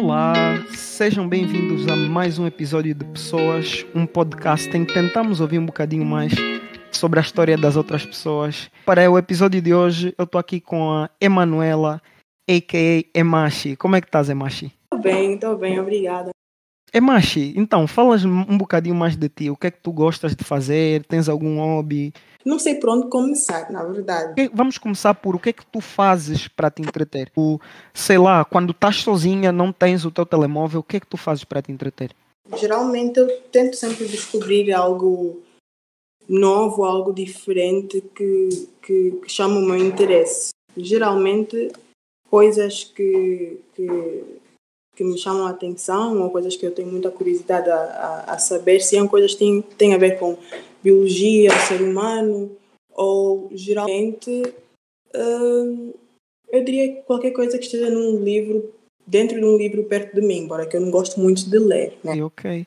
Olá, sejam bem-vindos a mais um episódio de Pessoas, um podcast em que tentamos ouvir um bocadinho mais sobre a história das outras pessoas. Para o episódio de hoje, eu estou aqui com a Emanuela, a.k.a. Emashi. Como é que estás, Emashi? Estou bem, estou bem, obrigada. Emashi, então, falas um bocadinho mais de ti. O que é que tu gostas de fazer? Tens algum hobby? Não sei por onde começar, na verdade. Vamos começar por o que é que tu fazes para te entreter? O, sei lá, quando estás sozinha, não tens o teu telemóvel, o que é que tu fazes para te entreter? Geralmente eu tento sempre descobrir algo novo, algo diferente que, que, que chama o meu interesse. Geralmente coisas que, que, que, me chamam a atenção ou coisas que eu tenho muita curiosidade a, a, a saber, se são coisas que têm, têm a ver com biologia, ser humano, ou geralmente hum, eu diria qualquer coisa que esteja num livro, dentro de um livro perto de mim, embora que eu não gosto muito de ler. Né? Ok.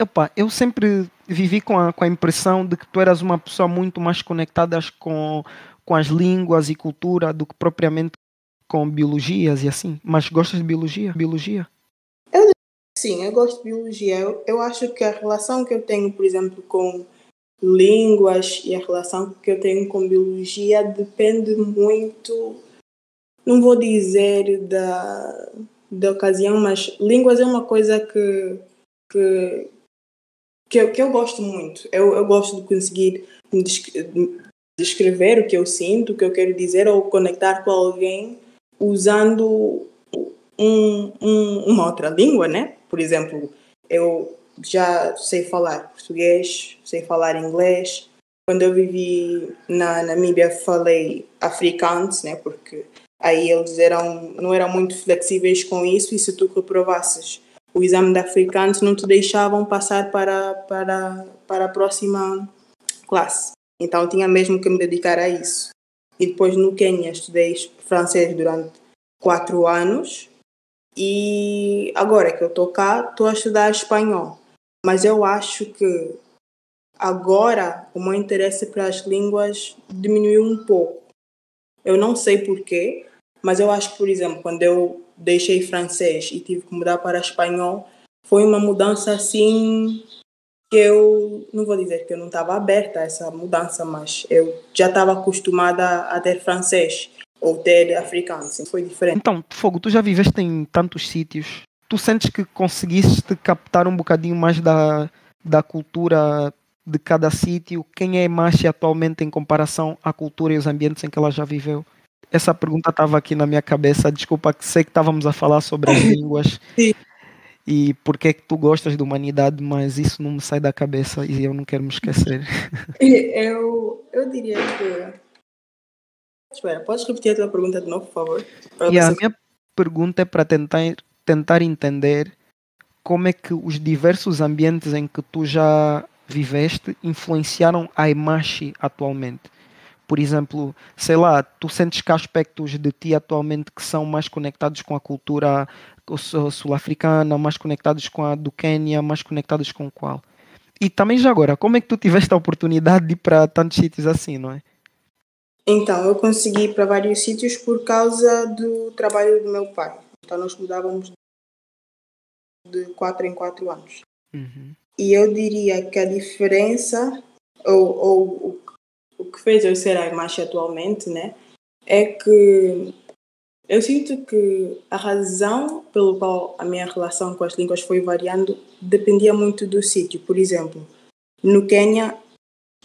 Opa, eu sempre vivi com a, com a impressão de que tu eras uma pessoa muito mais conectada com, com as línguas e cultura do que propriamente com biologias e assim. Mas gostas de biologia? Biologia? Sim, eu gosto de biologia. Eu, eu acho que a relação que eu tenho, por exemplo, com línguas e a relação que eu tenho com biologia depende muito, não vou dizer da, da ocasião, mas línguas é uma coisa que, que, que, eu, que eu gosto muito. Eu, eu gosto de conseguir descrever o que eu sinto, o que eu quero dizer ou conectar com alguém usando um, um, uma outra língua, né? Por exemplo, eu já sei falar português, sei falar inglês. Quando eu vivi na Namíbia falei afrikaans, né? Porque aí eles eram não eram muito flexíveis com isso e se tu reprovasses o exame de afrikaans não te deixavam passar para para para a próxima classe. Então tinha mesmo que me dedicar a isso. E depois no Quênia estudei francês durante quatro anos e agora que eu estou cá estou a estudar espanhol mas eu acho que agora o meu interesse para as línguas diminuiu um pouco. Eu não sei porquê, mas eu acho que, por exemplo, quando eu deixei francês e tive que mudar para espanhol, foi uma mudança assim que eu não vou dizer que eu não estava aberta a essa mudança, mas eu já estava acostumada a ter francês ou ter africano, assim, foi diferente. Então, Fogo, tu já viveste em tantos sítios tu sentes que conseguiste captar um bocadinho mais da, da cultura de cada sítio? Quem é Machi atualmente em comparação à cultura e os ambientes em que ela já viveu? Essa pergunta estava aqui na minha cabeça. Desculpa, sei que estávamos a falar sobre as línguas Sim. e porque é que tu gostas de humanidade, mas isso não me sai da cabeça e eu não quero me esquecer. Eu, eu diria que. Espera, podes repetir a tua pergunta de novo, por favor? E a minha pergunta é para tentar tentar entender como é que os diversos ambientes em que tu já viveste influenciaram a Imashi atualmente. Por exemplo, sei lá, tu sentes que há aspectos de ti atualmente que são mais conectados com a cultura sul-africana, mais conectados com a do Quênia, mais conectados com qual? E também já agora, como é que tu tiveste a oportunidade de ir para tantos sítios assim, não é? Então, eu consegui ir para vários sítios por causa do trabalho do meu pai. Então nós mudávamos de 4 em 4 anos. Uhum. E eu diria que a diferença, ou, ou o, o que fez eu ser a imagem atualmente, né, é que eu sinto que a razão pelo qual a minha relação com as línguas foi variando dependia muito do sítio. Por exemplo, no Quênia,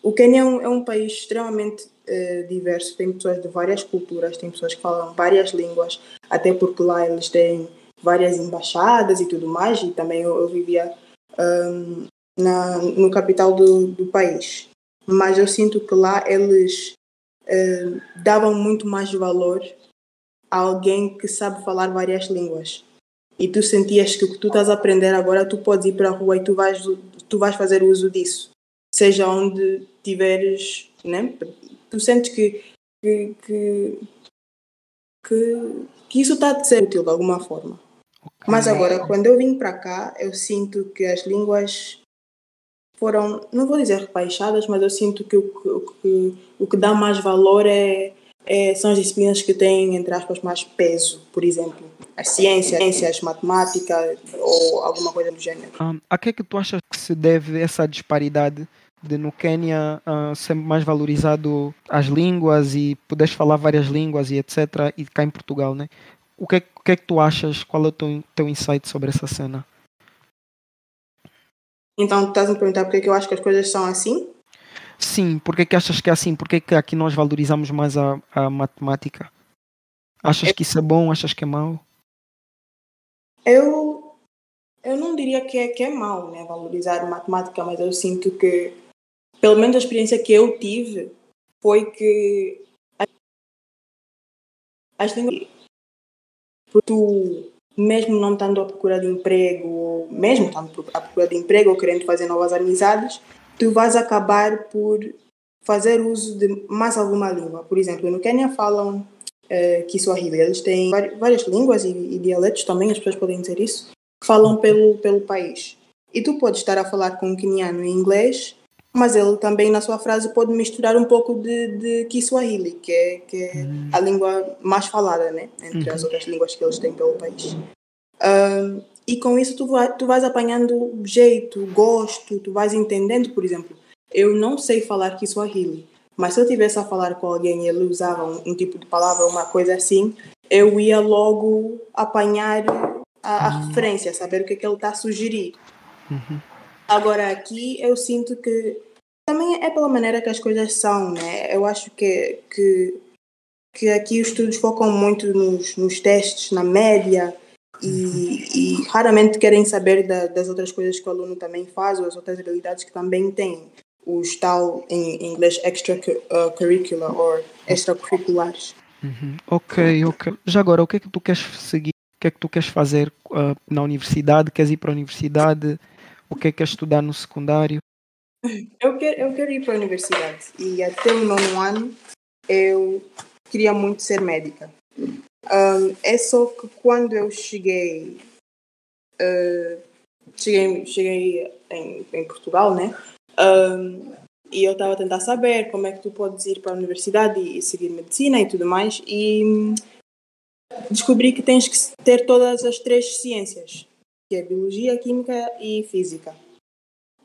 o Quênia é um, é um país extremamente uh, diverso, tem pessoas de várias culturas, tem pessoas que falam várias línguas, até porque lá eles têm várias embaixadas e tudo mais, e também eu, eu vivia um, na, no capital do, do país. Mas eu sinto que lá eles uh, davam muito mais valor a alguém que sabe falar várias línguas. E tu sentias que o que tu estás a aprender agora, tu podes ir para a rua e tu vais, tu vais fazer uso disso. Seja onde tiveres, né? Tu sentes que, que, que, que, que isso está a ser útil de alguma forma. Okay. Mas agora, quando eu vim para cá, eu sinto que as línguas foram, não vou dizer rebaixadas, mas eu sinto que o, que o que dá mais valor é é, são as disciplinas que têm, entre aspas, mais peso, por exemplo, as ciências, ciências matemática ou alguma coisa do gênero. Um, a que é que tu achas que se deve essa disparidade de no Quênia uh, ser mais valorizado as línguas e poderes falar várias línguas e etc. e cá em Portugal, né? O que, é, o que é que tu achas? Qual é o teu, teu insight sobre essa cena? Então, estás a me perguntar porque é que eu acho que as coisas são assim? Sim, porque que achas que é assim? Porque que aqui nós valorizamos mais a, a matemática? Achas que isso é bom? Achas que é mau? Eu, eu não diria que é, que é mau né, valorizar a matemática, mas eu sinto que, pelo menos a experiência que eu tive, foi que as línguas. Tu, mesmo não estando à procura de emprego, ou mesmo estando à procura de emprego ou querendo fazer novas amizades, tu vais acabar por fazer uso de mais alguma língua. Por exemplo, no Quênia falam uh, Kiswahili. Eles têm várias línguas e, e, dialetos também, as pessoas podem dizer isso, que falam pelo, pelo país. E tu podes estar a falar com um queniano em inglês, mas ele também na sua frase pode misturar um pouco de, de Kiswahili, que é, que é a língua mais falada, né? Entre as outras línguas que eles têm pelo país. E com isso tu, vai, tu vais apanhando jeito, gosto, tu vais entendendo, por exemplo, eu não sei falar Kiswahili, mas se eu tivesse a falar com alguém e ele usava um, um tipo de palavra, uma coisa assim, eu ia logo apanhar a, a uhum. referência, saber o que é que ele está a sugerir. Uhum. Agora aqui eu sinto que também é pela maneira que as coisas são, né? Eu acho que, que, que aqui os estudos focam muito nos, nos testes, na média, e, e raramente querem saber da, das outras coisas que o aluno também faz ou as outras habilidades que também tem. Os tal, em inglês, extracurricular ou extracurriculares. Uhum. Ok, ok. Já agora, o que é que tu queres seguir? O que é que tu queres fazer uh, na universidade? Queres ir para a universidade? O que é que queres estudar no secundário? Eu quero, eu quero ir para a universidade e até o nono ano eu queria muito ser médica. Um, é só que quando eu cheguei, uh, cheguei, cheguei em, em Portugal, né? Um, e eu estava a tentar saber como é que tu podes ir para a universidade e seguir medicina e tudo mais, e descobri que tens que ter todas as três ciências, que é biologia, química e física.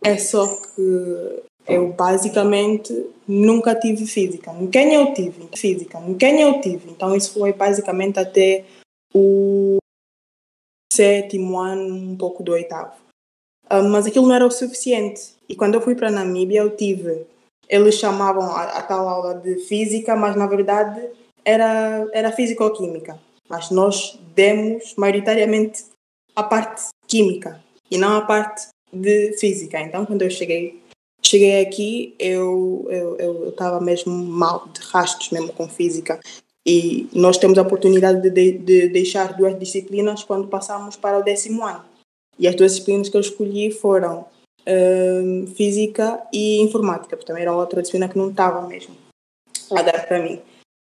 É só que eu basicamente nunca tive física. No eu tive física. No eu tive. Então isso foi basicamente até o sétimo ano, um pouco do oitavo. Uh, mas aquilo não era o suficiente. E quando eu fui para a Namíbia eu tive. Eles chamavam a, a tal aula de física, mas na verdade era, era físico-química. Mas nós demos maioritariamente a parte química e não a parte de física. Então quando eu cheguei Cheguei aqui, eu eu estava mesmo mal, de rastros mesmo com física. E nós temos a oportunidade de, de, de deixar duas disciplinas quando passamos para o décimo ano. E as duas disciplinas que eu escolhi foram um, física e informática, porque também era outra disciplina que não estava mesmo a dar para mim.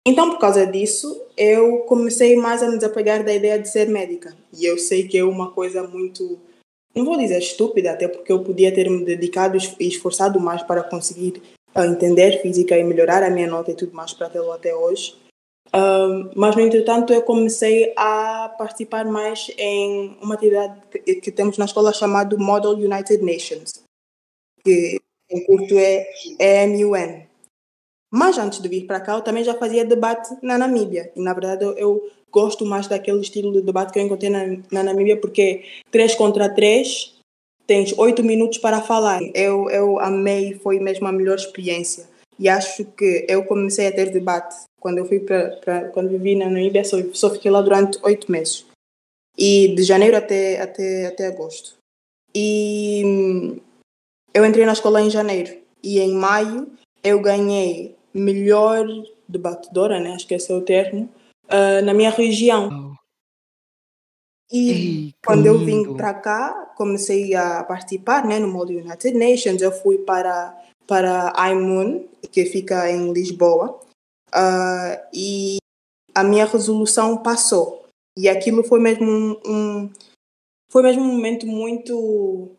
Então, por causa disso, eu comecei mais a me desapegar da ideia de ser médica. E eu sei que é uma coisa muito não vou dizer estúpida, até porque eu podia ter me dedicado e esforçado mais para conseguir uh, entender física e melhorar a minha nota e tudo mais para tê-lo até hoje. Uh, mas, no entretanto, eu comecei a participar mais em uma atividade que, temos na escola chamada Model United Nations, que em curto é EMUN. Mas antes de vir para cá, eu também já fazia debate na Namíbia. E, na verdade, eu, eu gosto mais daquele estilo de debate que eu encontrei na, na Namíbia, porque 3 contra 3, tens 8 minutos para falar. Eu, eu amei, foi mesmo a melhor experiência. E acho que eu comecei a ter debate quando eu fui para quando vivi na Namíbia, só, só fiquei lá durante 8 meses. E de janeiro até, até, até agosto. E hum, eu entrei na escola em janeiro. E em maio eu ganhei melhor debatedora, né? acho que esse é o termo, uh, na minha região. E Ei, quando eu vim para cá, comecei a participar né, no Modo United Nations. Eu fui para, para IMUN, que fica em Lisboa, uh, e a minha resolução passou. E aquilo foi mesmo um, um foi mesmo um momento muito.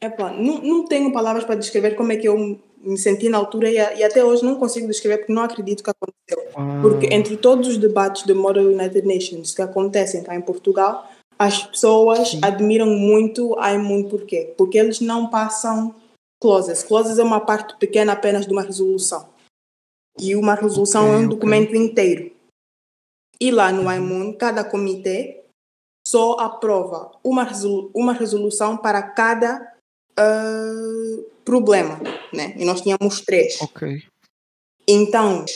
Epa, não, não tenho palavras para descrever como é que eu me senti na altura e, e, até hoje não consigo descrever porque não acredito que aconteceu. Porque entre todos os debates de Model United Nations que acontecem cá em Portugal, as pessoas Sim. admiram muito a Imun porquê? Porque eles não passam clauses. Clauses é uma parte pequena apenas de uma resolução. E uma resolução okay, é um okay. documento inteiro. E lá no IMUN, cada comitê só aprova uma, resolu uma resolução para cada uh, problema, né? E nós tínhamos três. Ok. Então,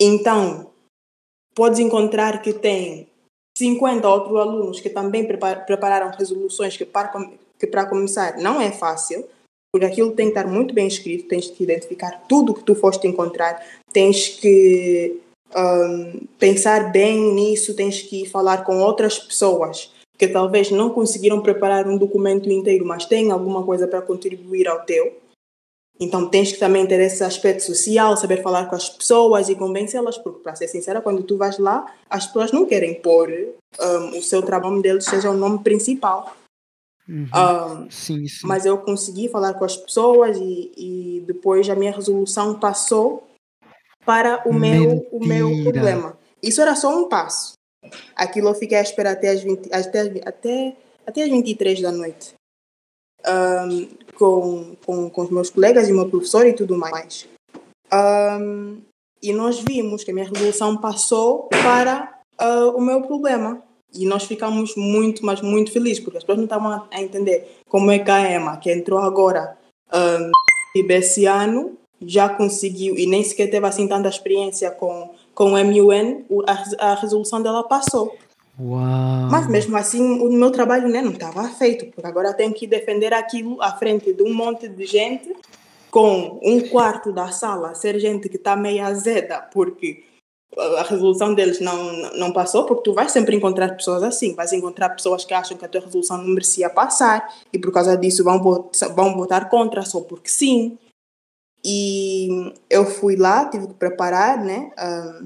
então, podes encontrar que tem 50 outros alunos que também prepararam resoluções que para, que para começar não é fácil, porque aquilo tem que estar muito bem escrito, tens que identificar tudo o que tu foste encontrar, tens que um, pensar bem nisso, tens que falar com outras pessoas que talvez não conseguiram preparar um documento inteiro, mas têm alguma coisa para contribuir ao teu. Então tens que também ter esse aspecto social, saber falar com as pessoas e convencê-las, porque para ser sincera, quando tu vais lá, as pessoas não querem pôr um, o seu trabalho deles seja o nome principal. Uhum. Um, sim, sim. Mas eu consegui falar com as pessoas e, e depois a minha resolução passou para o meu, o meu problema. Isso era só um passo. Aquilo eu fiquei à espera até as, 20, até, até, até as 23 da noite. Um, com, com, com os meus colegas e o meu professor e tudo mais. Um, e nós vimos que a minha resolução passou para uh, o meu problema. E nós ficamos muito, mas muito felizes, porque as pessoas não estavam a entender como é que a Emma, que entrou agora um, esse ano, já conseguiu, e nem sequer teve assim tanta experiência com, com o MUN, a, resolução dela passou. Uau. Mas mesmo assim, o meu trabalho né, não estava feito, porque agora tenho que defender aquilo à frente de um monte de gente, com um quarto da sala ser gente que está meio azeda, porque a resolução deles não, não passou, porque tu vais sempre encontrar pessoas assim, vais encontrar pessoas que acham que a tua resolução não merecia passar e por causa disso vão, votar, vão votar contra só porque sim. E eu fui lá, tive que preparar né, a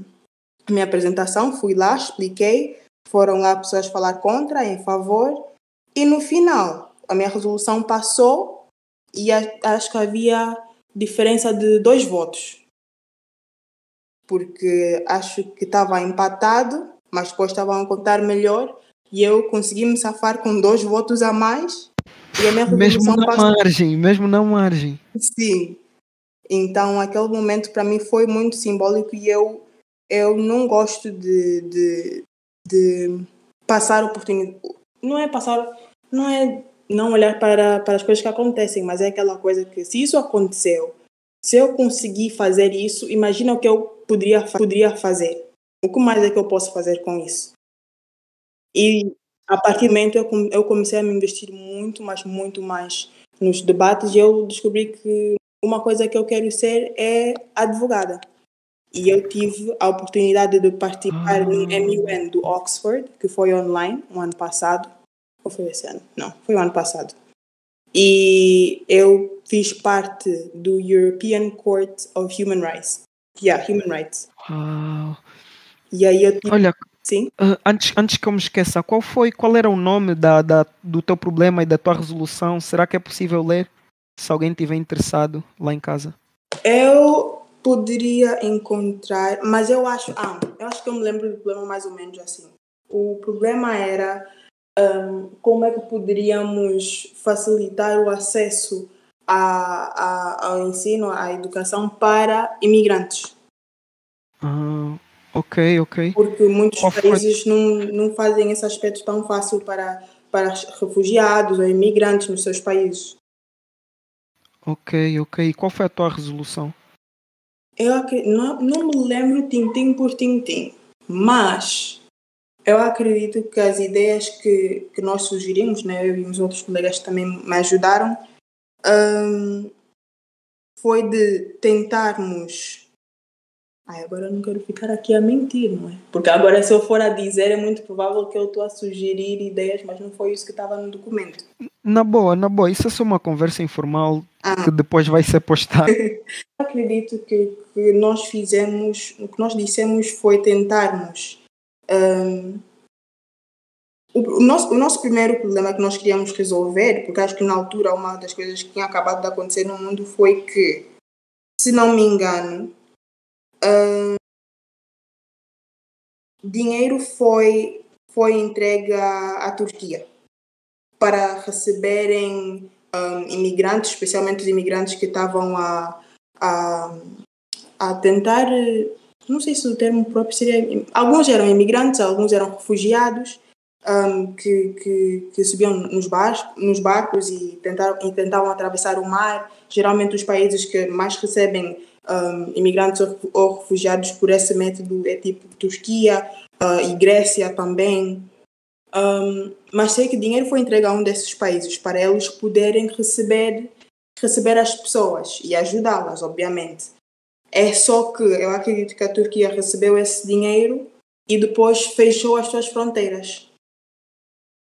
minha apresentação, fui lá, expliquei, foram lá pessoas falar contra, em favor, e no final a minha resolução passou e acho que havia diferença de dois votos. Porque acho que estava empatado, mas depois estavam a contar melhor e eu consegui me safar com dois votos a mais. E a minha resolução mesmo na passou. margem, mesmo na margem. Sim. Então, aquele momento para mim foi muito simbólico e eu, eu não gosto de, de, de passar oportunidade. Não é passar, não é não olhar para, para as coisas que acontecem, mas é aquela coisa que se isso aconteceu, se eu conseguir fazer isso, imagina o que eu poderia, poderia fazer. O que mais é que eu posso fazer com isso? E a partir do momento eu, eu comecei a me investir muito, mas muito mais nos debates e eu descobri que uma coisa que eu quero ser é advogada. E eu tive a oportunidade de participar ah. no MUN do Oxford, que foi online, no ano passado. Ou foi esse ano? Não, foi o ano passado. E eu fiz parte do European Court of Human Rights. Yeah, Human Rights. Uau. E aí eu tive... Olha, Sim? Uh, antes, antes que eu me esqueça, qual foi, qual era o nome da, da, do teu problema e da tua resolução? Será que é possível ler? Se alguém tiver interessado lá em casa? Eu poderia encontrar, mas eu acho, ah, eu acho que eu me lembro do problema mais ou menos assim. O problema era um, como é que poderíamos facilitar o acesso a, a, ao ensino, à educação para imigrantes. Ah, ok, ok. Porque muitos países não, não fazem esse aspecto tão fácil para, para refugiados ou imigrantes nos seus países. Ok, ok. E qual foi a tua resolução? Eu não, não me lembro tintim por tintim, mas eu acredito que as ideias que, que nós sugerimos, né, eu e os outros colegas também me ajudaram, um, foi de tentarmos Ai, agora eu não quero ficar aqui a mentir, não é? Porque agora, se eu for a dizer, é muito provável que eu estou a sugerir ideias, mas não foi isso que estava no documento. Na boa, na boa. Isso é só uma conversa informal ah. que depois vai ser postada. acredito que, que nós fizemos, o que nós dissemos foi tentarmos um, o, nosso, o nosso primeiro problema que nós queríamos resolver, porque acho que na altura uma das coisas que tinha acabado de acontecer no mundo foi que, se não me engano, dinheiro foi, foi entregue à, Turquia para receberem um, imigrantes, especialmente os imigrantes que estavam a, a, a tentar, não sei se o termo próprio seria. Alguns eram imigrantes, alguns eram refugiados. Um, que, que, que, subiam nos, bar, nos barcos e, tentaram, e tentavam atravessar o mar. Geralmente, os países que mais recebem um, imigrantes ou, refugiados por esse método é tipo Turquia uh, e Grécia também. Um, mas sei que dinheiro foi entregue a um desses países para eles poderem receber, receber as pessoas e ajudá-las, obviamente. É só que eu acredito que a Turquia recebeu esse dinheiro e depois fechou as suas fronteiras.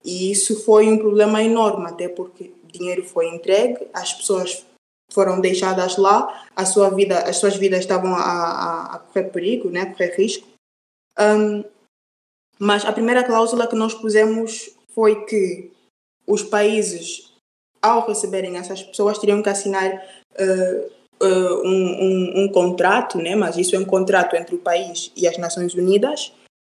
E isso foi um problema enorme, até porque dinheiro foi entregue, as pessoas foram deixadas lá, a sua vida, as suas vidas estavam a, a, a correr perigo, né, a correr risco. Um, mas a primeira cláusula que nós pusemos foi que os países, ao receberem essas pessoas, teriam que assinar uh, uh, um, um, um, contrato, né? mas isso é um contrato entre o país e as Nações Unidas,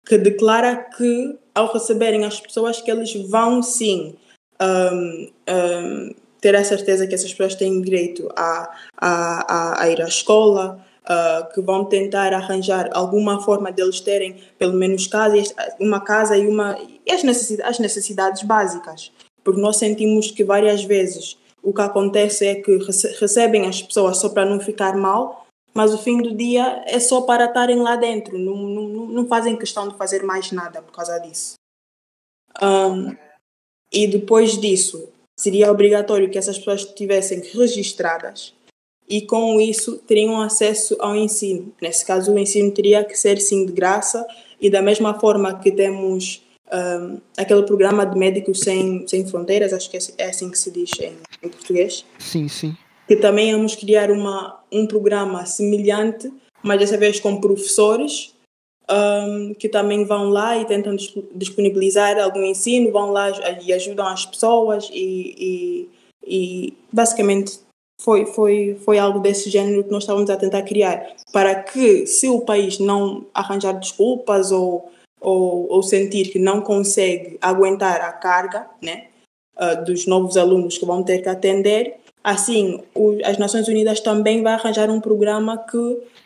que declara que, ao receberem as pessoas, que eles vão sim um, ter a certeza que essas pessoas têm direito a, a, a, a ir à escola, uh, que vão tentar arranjar alguma forma deles terem pelo menos casa, uma casa e uma e as, necessidades, as necessidades básicas. Porque nós sentimos que várias vezes o que acontece é que recebem as pessoas só para não ficar mal, mas o fim do dia é só para estarem lá dentro, não, não, não fazem questão de fazer mais nada por causa disso. Um, e depois disso, seria obrigatório que essas pessoas estivessem registradas e com isso teriam acesso ao ensino. Nesse caso, o ensino teria que ser sim de graça e da mesma forma que temos um, aquele programa de médicos sem, sem fronteiras, acho que é assim que se diz em, em português. Sim, sim. Que também vamos criar uma, um programa semelhante, mas dessa vez com professores um, que também vão lá e tentam disponibilizar algum ensino, vão lá e ajudam as pessoas e, e, e basicamente foi, foi, foi algo desse género que nós estávamos a tentar criar, para que, se o país não arranjar desculpas ou, ou, ou sentir que não consegue aguentar a carga né, uh, dos novos alunos que vão ter que atender, assim, o, as Nações Unidas também vai arranjar um programa que,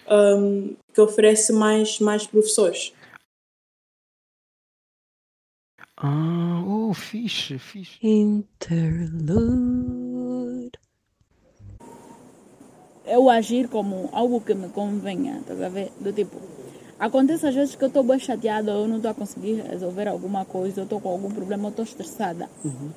um, que oferece mais, mais professores. Ah, oh, fixe, fixe. Interlude eu agir como algo que me convenha, tá a ver? Do tipo, acontece às vezes que eu estou bem chateada, eu não estou a conseguir resolver alguma coisa, eu estou com algum problema, eu estou estressada. Uhum.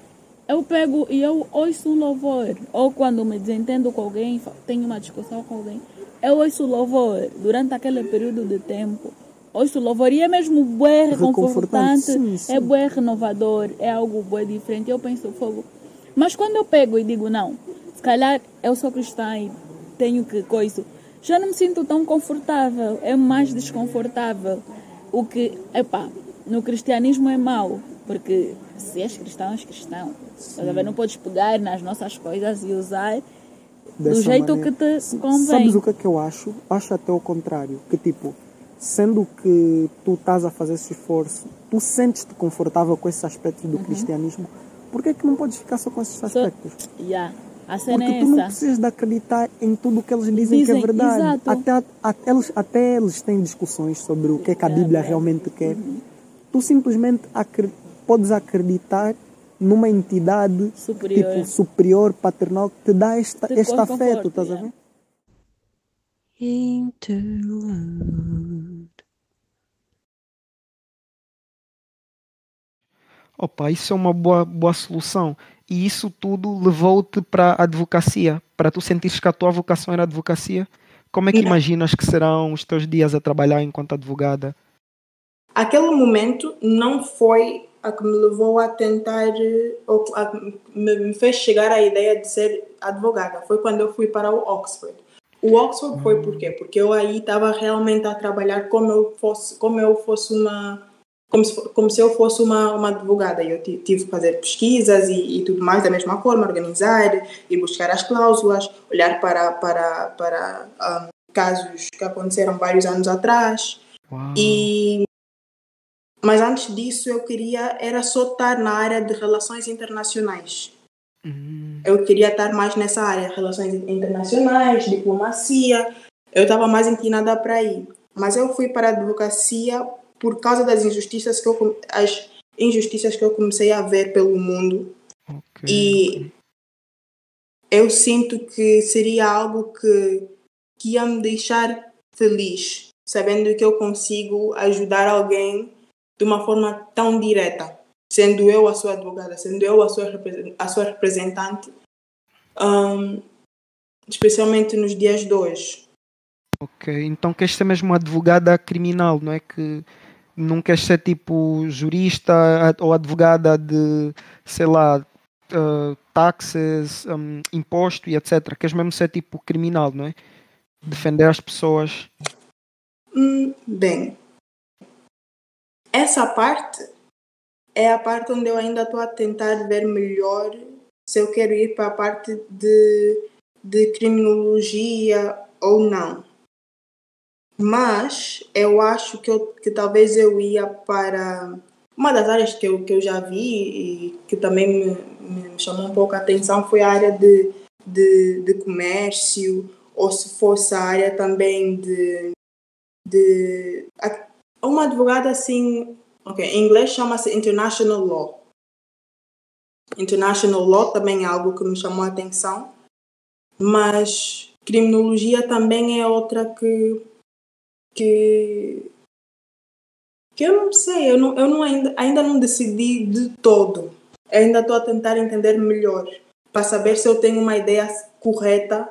Eu pego e eu ouço um louvor. Ou quando me desentendo com alguém, tenho uma discussão com alguém, eu ouço louvor durante aquele período de tempo. Ouço louvor e é mesmo bem reconfortante, sim, sim. é bem renovador, é algo bem diferente. Eu penso fogo. Mas quando eu pego e digo, não, se calhar eu sou cristã e tenho que coisa, já não me sinto tão confortável, é mais desconfortável. O que, epá, no cristianismo é mau, porque se és cristão, és cristão. Sim. Não podes pegar nas nossas coisas e usar do jeito maneira. que te convém. Sabes o que é que eu acho? Acho até o contrário, que tipo, sendo que tu estás a fazer esse esforço, tu sentes-te confortável com esses aspectos do uhum. cristianismo, por que é que não podes ficar só com esses aspectos? So, yeah. A cena Porque é tu não precisas de acreditar em tudo o que eles dizem, dizem que é verdade. Exato. Até, até, eles, até eles têm discussões sobre o que é que a Bíblia realmente quer. Uhum. Tu simplesmente acre podes acreditar numa entidade superior, tipo, superior paternal que te dá esta, te este afeto, estás a ver? Interlude. Opa, isso é uma boa, boa solução e isso tudo levou-te para a advocacia, para tu sentires que a tua vocação era a advocacia. Como é que imaginas que serão os teus dias a trabalhar enquanto advogada? Aquele momento não foi a que me levou a tentar, ou a, me fez chegar à ideia de ser advogada. Foi quando eu fui para o Oxford. O Oxford foi por quê? Porque eu aí estava realmente a trabalhar como eu fosse, como eu fosse uma como se, como se eu fosse uma, uma advogada. Eu tive que fazer pesquisas e, e tudo mais da mesma forma, organizar e buscar as cláusulas, olhar para, para, para um, casos que aconteceram vários anos atrás. Uau. E mas antes disso eu queria era só estar na área de relações internacionais. Uhum. Eu queria estar mais nessa área, relações internacionais, diplomacia. Eu estava mais inclinada para aí. Mas eu fui para a advocacia por causa das injustiças que eu as injustiças que eu comecei a ver pelo mundo. Okay. E eu sinto que seria algo que que ia me deixar feliz, sabendo que eu consigo ajudar alguém de uma forma tão direta, sendo eu a sua advogada, sendo eu a sua, a sua representante, um, especialmente nos dias de hoje. Ok, então queres ser mesmo uma advogada criminal, não é que não queres ser tipo jurista ou advogada de, sei lá, uh, taxas, um, imposto e etc. Queres mesmo ser tipo criminal, não é? defender as pessoas? Hum, bem, essa parte é a parte onde eu ainda estou a tentar ver melhor se eu quero ir para a parte de, de criminologia ou não. Mas eu acho que, eu, que talvez eu ia para uma das áreas que eu, que eu já vi e que também me, me chamou um pouco a atenção foi a área de, de, de comércio ou se fosse a área também de, de uma advogada assim, ok, em inglês chama-se International Law. International Law também é algo que me chamou a atenção, mas criminologia também é outra que que que eu não sei, eu, não, eu não ainda, ainda não decidi de todo. Ainda estou a tentar entender melhor para saber se eu tenho uma ideia correta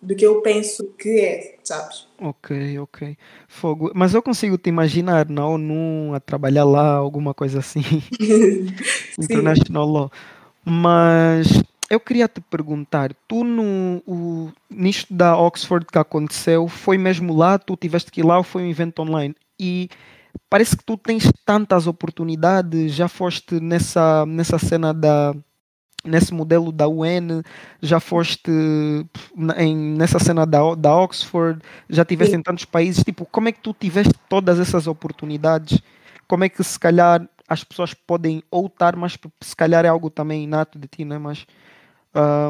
do que eu penso que é, sabes? Ok, ok. Fogo. Mas eu consigo te imaginar na ONU a trabalhar lá, alguma coisa assim. International Law. Mas eu queria te perguntar, tu no o, nisto da Oxford que aconteceu, foi mesmo lá, tu tiveste que ir lá ou foi um evento online? E parece que tu tens tantas oportunidades, já foste nessa, nessa cena da nesse modelo da UN, já foste em, nessa cena da, da Oxford, já tiveste Sim. em tantos países, tipo, como é que tu tiveste todas essas oportunidades? Como é que se calhar as pessoas podem ou estar, mas se calhar é algo também inato de ti, né? Mas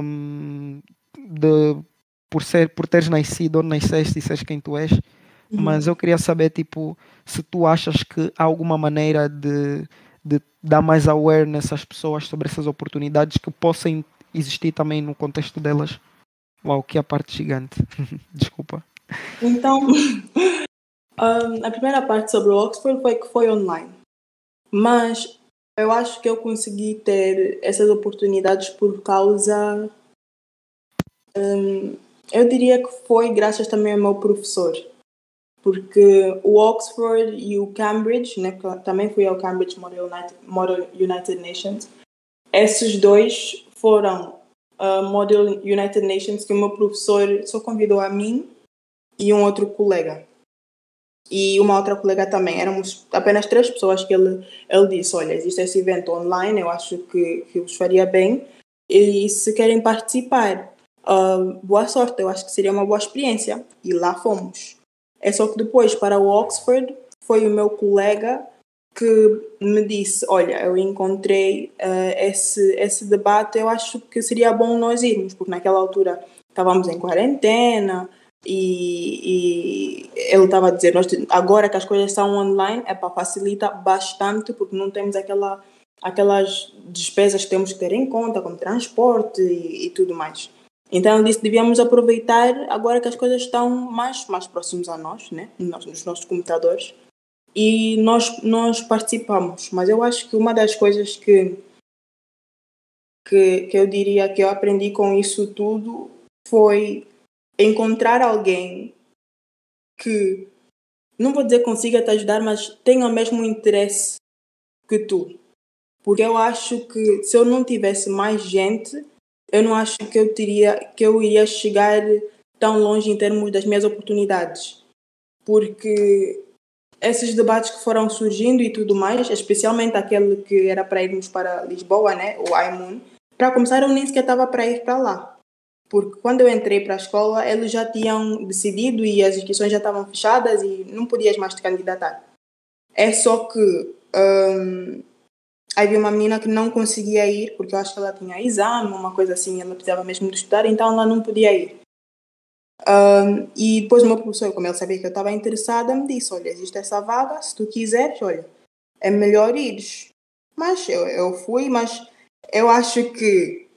um, de, por ser por teres nascido ou nasceste e seres quem tu és, uhum. mas eu queria saber tipo se tu achas que há alguma maneira de de dar mais awareness às pessoas sobre essas oportunidades que possam existir também no contexto delas. Uau, que a parte gigante. Desculpa. Então, um, a primeira parte sobre o Oxford foi que foi online. Mas eu acho que eu consegui ter essas oportunidades por causa. Um, eu diria que foi graças também ao meu professor porque o Oxford e o Cambridge, né, também fui ao Cambridge Model United, Model United Nations, esses dois foram uh, Model United Nations que o meu professor só convidou a mim e um outro colega. E uma outra colega também. Éramos apenas três pessoas que ele, ele disse: Olha, existe esse evento online, eu acho que, que vos faria bem. E se querem participar, uh, boa sorte, eu acho que seria uma boa experiência. E lá fomos. É só que depois, para o Oxford, foi o meu colega que me disse: Olha, eu encontrei uh, esse, esse debate, eu acho que seria bom nós irmos, porque naquela altura estávamos em quarentena e, e ele estava a dizer: nós, agora que as coisas são online, é para facilitar bastante, porque não temos aquela, aquelas despesas que temos que ter em conta, como transporte e, e tudo mais. Então ele disse devíamos aproveitar agora que as coisas estão mais, mais próximos a nós, né? nos, nos nossos computadores, e nós, nós participamos. Mas eu acho que uma das coisas que, que, que eu diria que eu aprendi com isso tudo foi encontrar alguém que, não vou dizer consiga te ajudar, mas tenha o mesmo interesse que tu. Porque eu acho que se eu não tivesse mais gente eu não acho que eu teria que eu iria chegar tão longe em termos das minhas oportunidades porque esses debates que foram surgindo e tudo mais, especialmente aquele que era para irmos para Lisboa, né, o iMoon, para começar eu nem sequer estava para ir para lá. Porque quando eu entrei para a escola, eles já tinham decidido e as inscrições já estavam fechadas e não podias mais te candidatar. É só que um, havia uma menina que não conseguia ir, porque eu acho que ela tinha exame, uma coisa assim, ela precisava mesmo de estudar, então ela não podia ir. Um, e depois o meu professor, como ele sabia que eu estava interessada, me disse: Olha, existe essa vaga, se tu quiseres, olha, é melhor ires. Mas eu, eu fui, mas eu acho que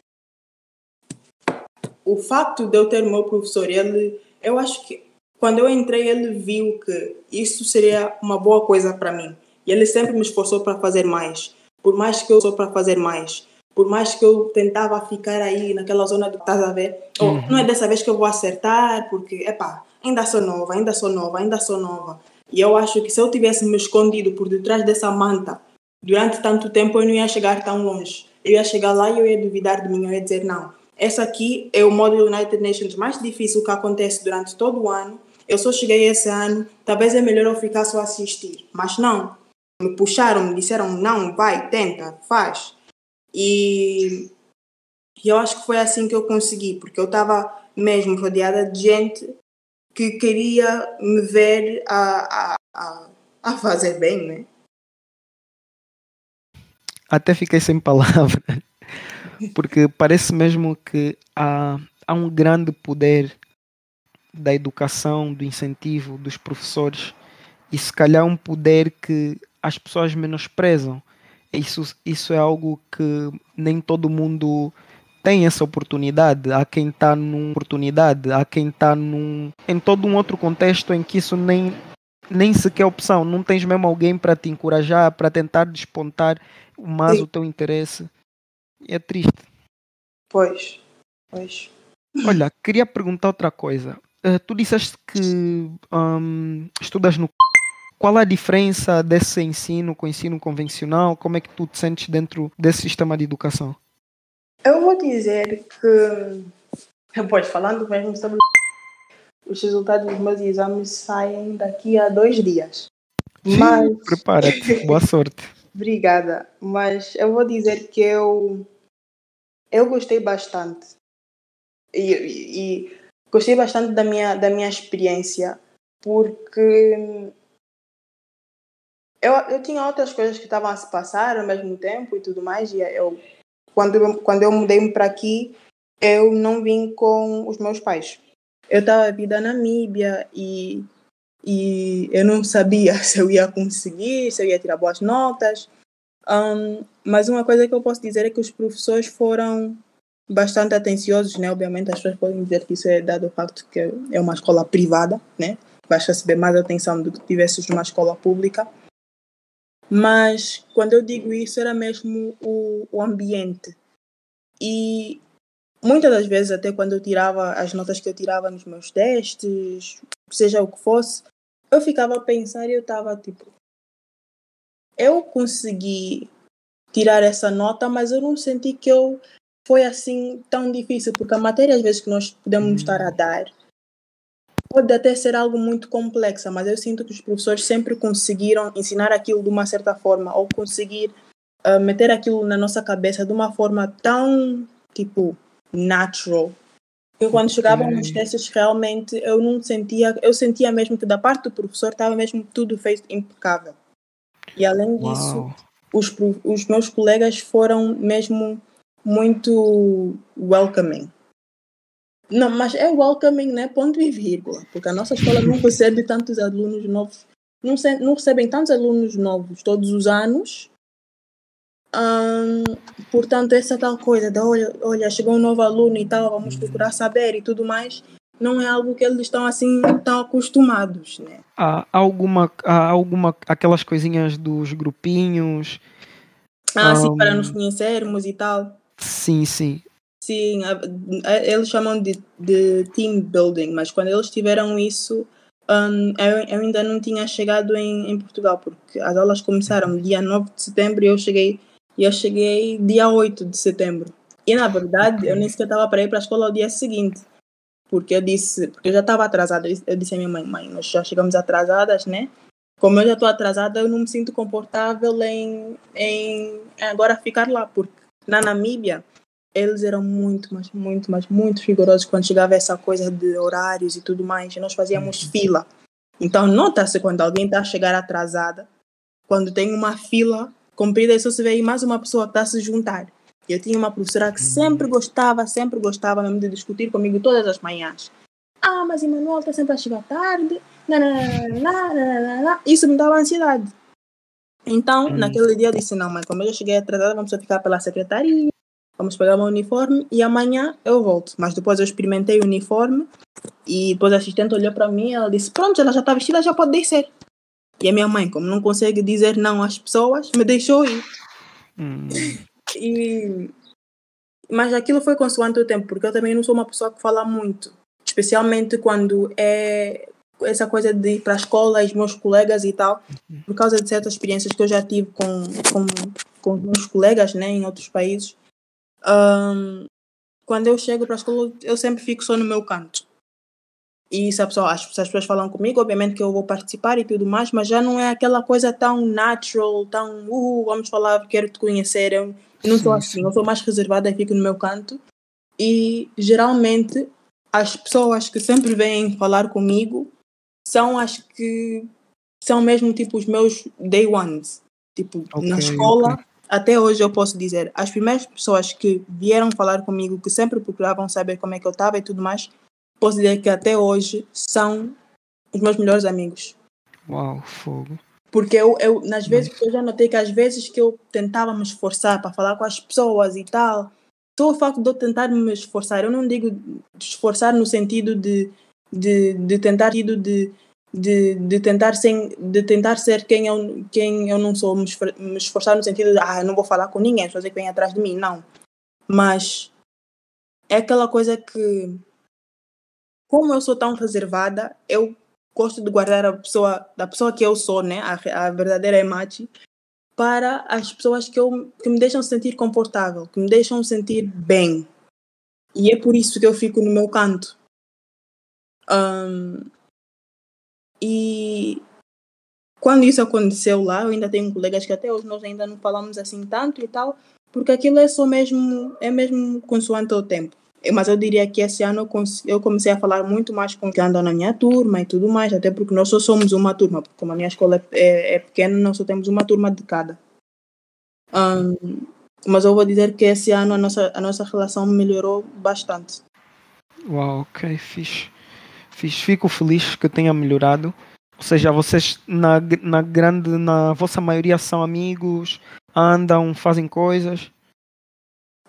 o facto de eu ter o meu professor, ele, eu acho que quando eu entrei, ele viu que isso seria uma boa coisa para mim. E ele sempre me esforçou para fazer mais. Por mais que eu sou para fazer mais. Por mais que eu tentava ficar aí naquela zona do estás a ver, oh, uhum. não é dessa vez que eu vou acertar, porque, epá, ainda sou nova, ainda sou nova, ainda sou nova. E eu acho que se eu tivesse me escondido por detrás dessa manta durante tanto tempo, eu não ia chegar tão longe. Eu ia chegar lá e eu ia duvidar de mim, eu ia dizer, não, essa aqui é o módulo United Nations mais difícil que acontece durante todo o ano. Eu só cheguei esse ano, talvez é melhor eu ficar só assistir. Mas não, me puxaram, me disseram, não, vai, tenta, faz. E, e eu acho que foi assim que eu consegui, porque eu estava mesmo rodeada de gente que queria me ver a, a, a, a fazer bem, né? Até fiquei sem palavras, porque parece mesmo que há, há um grande poder da educação, do incentivo dos professores, e se calhar um poder que as pessoas menosprezam isso, isso é algo que nem todo mundo tem essa oportunidade. Há quem está numa oportunidade, há quem está num, em todo um outro contexto em que isso nem, nem sequer é opção. Não tens mesmo alguém para te encorajar, para tentar despontar mais Sim. o teu interesse. É triste. Pois, pois. Olha, queria perguntar outra coisa. Uh, tu disseste que um, estudas no qual a diferença desse ensino com o ensino convencional? Como é que tu te sentes dentro desse sistema de educação? Eu vou dizer que, pois, falando mesmo sobre os resultados dos meus exames saem daqui a dois dias. Mas... Prepara-te, boa sorte. Obrigada, mas eu vou dizer que eu, eu gostei bastante. E, e, e gostei bastante da minha, da minha experiência, porque eu, eu tinha outras coisas que estavam a se passar ao mesmo tempo e tudo mais. E eu, quando, eu, quando eu mudei para aqui, eu não vim com os meus pais. Eu estava a vida na Namíbia e, e eu não sabia se eu ia conseguir, se eu ia tirar boas notas. Um, mas uma coisa que eu posso dizer é que os professores foram bastante atenciosos, né? Obviamente as pessoas podem dizer que isso é dado ao facto que é uma escola privada, né? Vais receber mais atenção do que tivesses numa escola pública. Mas quando eu digo isso, era mesmo o, o ambiente. E muitas das vezes, até quando eu tirava as notas que eu tirava nos meus testes, seja o que fosse, eu ficava a pensar e eu estava tipo. Eu consegui tirar essa nota, mas eu não senti que eu foi assim tão difícil, porque a matéria às vezes que nós podemos uhum. estar a dar pode até ser algo muito complexa, mas eu sinto que os professores sempre conseguiram ensinar aquilo de uma certa forma ou conseguir uh, meter aquilo na nossa cabeça de uma forma tão, tipo, natural. Que quando okay. chegavam nos testes, realmente eu não sentia, eu sentia mesmo que da parte do professor estava mesmo tudo feito impecável. E além disso, os, os meus colegas foram mesmo muito welcoming não, mas é welcoming, né? Ponto e vírgula. Porque a nossa escola não recebe tantos alunos novos. Não, se, não recebem tantos alunos novos todos os anos. portanto, essa tal coisa de olha, olha, chegou um novo aluno e tal, vamos procurar saber e tudo mais, não é algo que eles estão assim tão acostumados, né? Há alguma, há alguma aquelas coisinhas dos grupinhos. Ah, um... sim, para nos conhecermos e tal. Sim, sim. Sim, eles chamam de, de team building, mas quando eles tiveram isso, um, eu, eu, ainda não tinha chegado em, em, Portugal, porque as aulas começaram dia 9 de setembro e eu cheguei, eu cheguei dia 8 de setembro. E na verdade, eu nem sequer estava para ir para a escola ao dia seguinte, porque eu disse, porque eu já estava atrasada, eu disse à minha mãe, mãe, nós já chegamos atrasadas, né? como eu já estou atrasada, eu não me sinto confortável em, em agora ficar lá, porque na Namíbia eles eram muito, mas muito, mas muito rigorosos quando chegava essa coisa de horários e tudo mais. Nós fazíamos uhum. fila. Então, nota-se quando alguém está a chegar atrasada, quando tem uma fila comprida, só se vê aí mais uma pessoa que está a se juntar. Eu tinha uma professora que sempre uhum. gostava, sempre gostava mesmo de discutir comigo todas as manhãs. Ah, mas Emanuel está sempre a chegar tarde. Isso me dava ansiedade. Então, hum. naquele dia eu disse: não, mas como eu já cheguei atrasada, vamos ficar pela secretaria, vamos pegar o uniforme e amanhã eu volto. Mas depois eu experimentei o uniforme e depois a assistente olhou para mim e ela disse: pronto, ela já está vestida, já pode descer. E a minha mãe, como não consegue dizer não às pessoas, me deixou ir. Hum. E... Mas aquilo foi consoante o tempo, porque eu também não sou uma pessoa que fala muito especialmente quando é essa coisa de ir para a escola, os meus colegas e tal, uhum. por causa de certas experiências que eu já tive com, com, com meus colegas né, em outros países. Um, quando eu chego para a escola, eu sempre fico só no meu canto. E se, pessoa, as, se as pessoas falam comigo, obviamente que eu vou participar e tudo mais, mas já não é aquela coisa tão natural, tão, uh, vamos falar, quero te conhecer. Eu não sou assim, eu sou mais reservada e fico no meu canto. E geralmente as pessoas que sempre vêm falar comigo são as que são mesmo tipo os meus day ones. Tipo, okay, na escola, okay. Até hoje eu posso dizer, as primeiras pessoas que vieram falar comigo, que sempre procuravam saber como é que eu estava e tudo mais, posso dizer que até hoje são os meus melhores amigos. Uau, fogo. Porque eu, eu nas vezes que eu já notei que às vezes que eu tentava me esforçar para falar com as pessoas e tal, só o facto de eu tentar me esforçar, eu não digo esforçar no sentido de, de, de tentar de, de, de tentar sem de tentar ser quem eu quem eu não sou me esforçar no sentido de ah não vou falar com ninguém fazer que vem atrás de mim não mas é aquela coisa que como eu sou tão reservada eu gosto de guardar a pessoa da pessoa que eu sou né a, a verdadeira Emachi para as pessoas que, eu, que me deixam sentir confortável, que me deixam sentir bem. E é por isso que eu fico no meu canto. Um, e quando isso aconteceu lá, eu ainda tenho colegas que até hoje nós ainda não falamos assim tanto e tal, porque aquilo é só mesmo, é mesmo consoante o tempo. Mas eu diria que esse ano eu comecei a falar muito mais com quem anda na minha turma e tudo mais, até porque nós só somos uma turma, como a minha escola é, é pequena, nós só temos uma turma de cada. Um, mas eu vou dizer que esse ano a nossa, a nossa relação melhorou bastante. Uau, ok, fixe. Fico feliz que tenha melhorado. Ou seja, vocês na, na grande, na vossa maioria são amigos, andam, fazem coisas.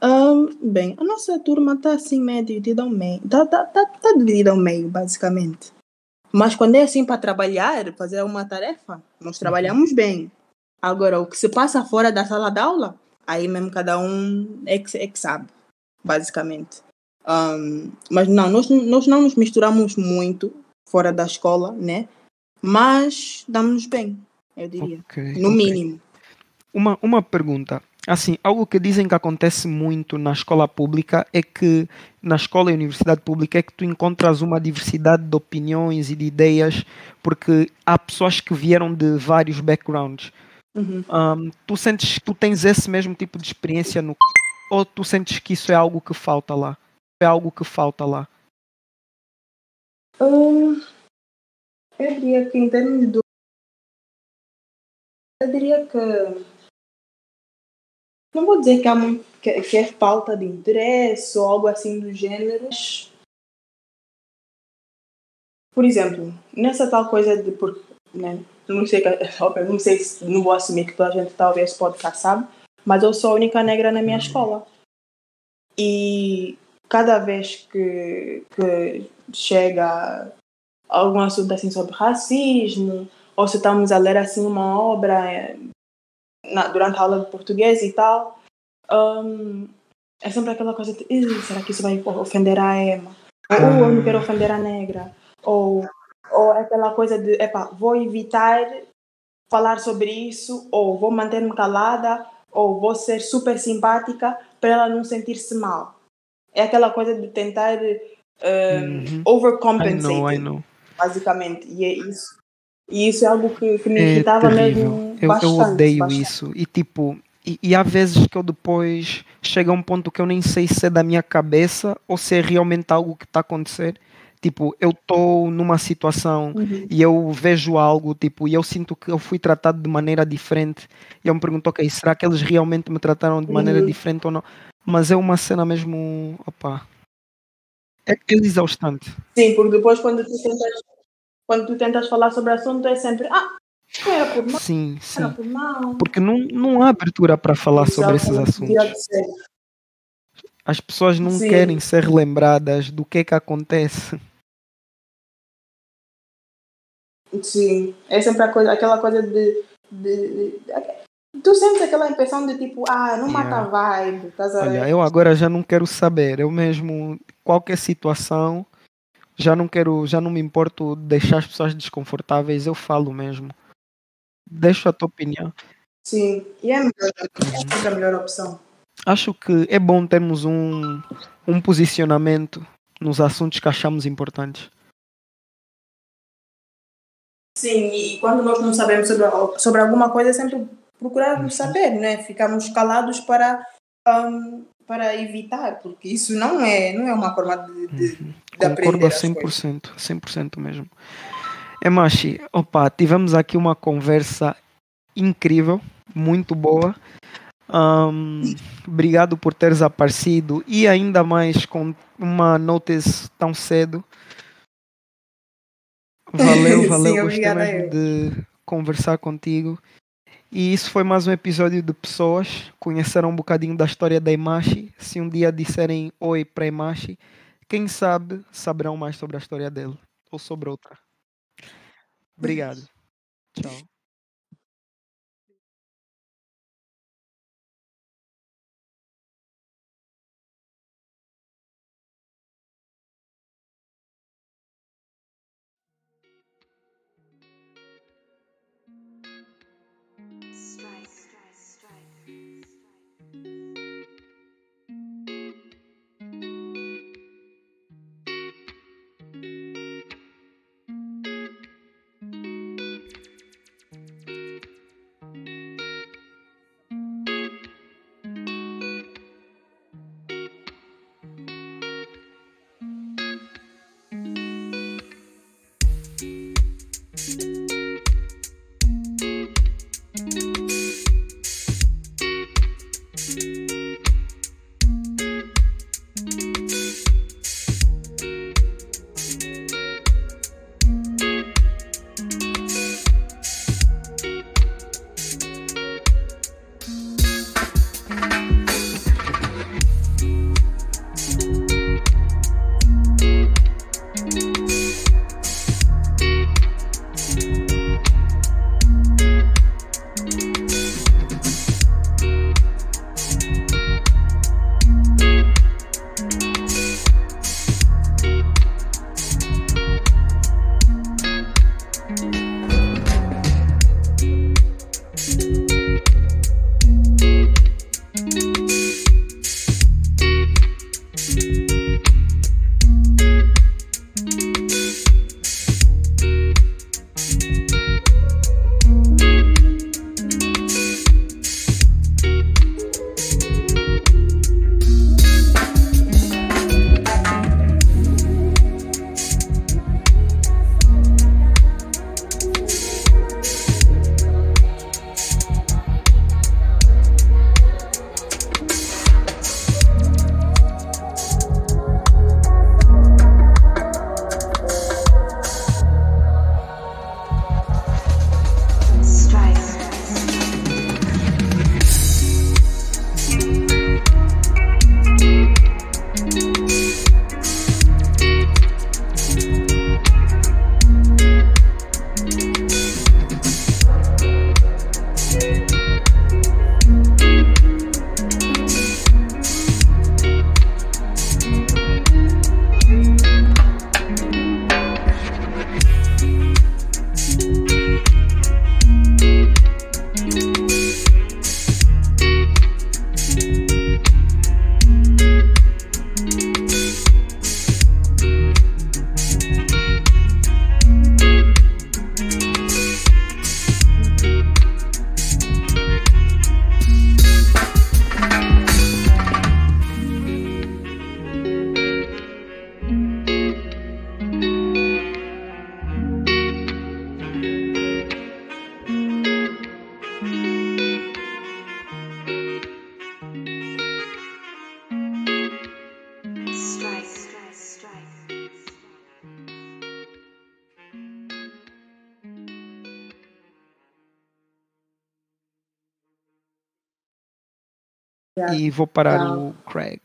Um, bem, a nossa turma está assim meio dividida ao meio. Está tá, tá, tá dividida ao meio, basicamente. Mas quando é assim para trabalhar, fazer uma tarefa, nós trabalhamos bem. Agora, o que se passa fora da sala de aula, aí mesmo cada um é que, é que sabe, basicamente. Um, mas não, nós, nós não nos misturamos muito fora da escola, né? Mas damos-nos bem, eu diria. Okay, no okay. mínimo. Uma, uma pergunta. Assim, algo que dizem que acontece muito na escola pública é que, na escola e universidade pública, é que tu encontras uma diversidade de opiniões e de ideias, porque há pessoas que vieram de vários backgrounds. Uhum. Um, tu sentes que tu tens esse mesmo tipo de experiência no. Ou tu sentes que isso é algo que falta lá? É algo que falta lá? Um, eu diria que, em termos do. Eu diria que não vou dizer que, há muito, que, que é falta de interesse ou algo assim do gênero, mas, por exemplo, nessa tal coisa de. Por, né, não sei, não sei se não vou assumir que toda a gente talvez podcast sabe, mas eu sou a única negra na minha uhum. escola. E cada vez que, que chega algum assunto assim sobre racismo, ou se estamos a ler assim uma obra na, durante a aula de português e tal, um, é sempre aquela coisa de será que isso vai ofender a Emma? Ou eu não quero ofender a negra? Ou, ou aquela coisa de epa, vou evitar falar sobre isso, ou vou manter-me calada, ou vou ser super simpática para ela não sentir-se mal. É aquela coisa de tentar um, uhum. overcompensate, I know, I know. basicamente. E é isso E isso é algo que, que me é irritava mesmo eu, bastante. Eu odeio bastante. isso. E tipo, e, e há vezes que eu depois chega a um ponto que eu nem sei se é da minha cabeça ou se é realmente algo que está a acontecer. Tipo, eu estou numa situação Uhum. e eu vejo algo, tipo, e eu sinto que eu fui tratado de maneira diferente. E eu me pergunto, ok, será que eles realmente me trataram de maneira Uhum. diferente ou não? Mas é uma cena mesmo, opa, é, é exaustante. Sim, porque depois quando tu tentas, quando tu tentas falar sobre o assunto é sempre ah, era por mal, Sim, era sim. por mal. Porque não, não há abertura para falar sobre esses assuntos. As pessoas não Sim. querem ser lembradas do que é que acontece. Sim, é sempre a coisa, aquela coisa de, de, de- Tu sentes aquela impressão de tipo, ah, não mata Yeah. a vibe, estás a Olha, eu agora já não quero saber. Eu mesmo, qualquer situação, já não quero, já não me importo de deixar as pessoas desconfortáveis. Eu falo mesmo. Deixo a tua opinião. Sim, e é, melhor, é sempre a melhor opção. Acho que é bom termos um, um posicionamento nos assuntos que achamos importantes. Sim, e quando nós não sabemos sobre, sobre alguma coisa, é sempre procurarmos saber, né? Ficamos calados para, ahm, para evitar, porque isso não é, não é uma forma de, de, de Concordo aprender a as coisas. 100%, 100% mesmo. Emachi, opa, tivemos aqui uma conversa incrível, muito boa. Ahm, obrigado por teres aparecido e ainda mais com uma notice tão cedo. Valeu, Sim, valeu, gostei obrigada mesmo de conversar contigo. E isso foi mais um episódio de pessoas. Conheceram um bocadinho da história da Emachi. Se um dia disserem oi para Emachi, quem sabe saberão mais sobre a história dele ou sobre outra. Obrigado. Tchau. Yeah. E vou parar Yeah. o Craig.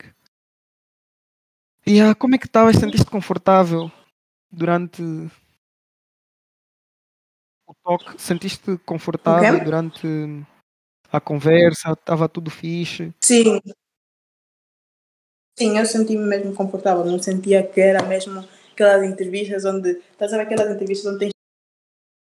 E ah, como é que estavas? Sentiste confortável durante o toque? Sentiste confortável Ok. durante a conversa? Estava tudo fixe? Sim. Sim, eu senti-me mesmo confortável. Não sentia que era mesmo aquelas entrevistas onde. Estás a ver aquelas entrevistas onde tens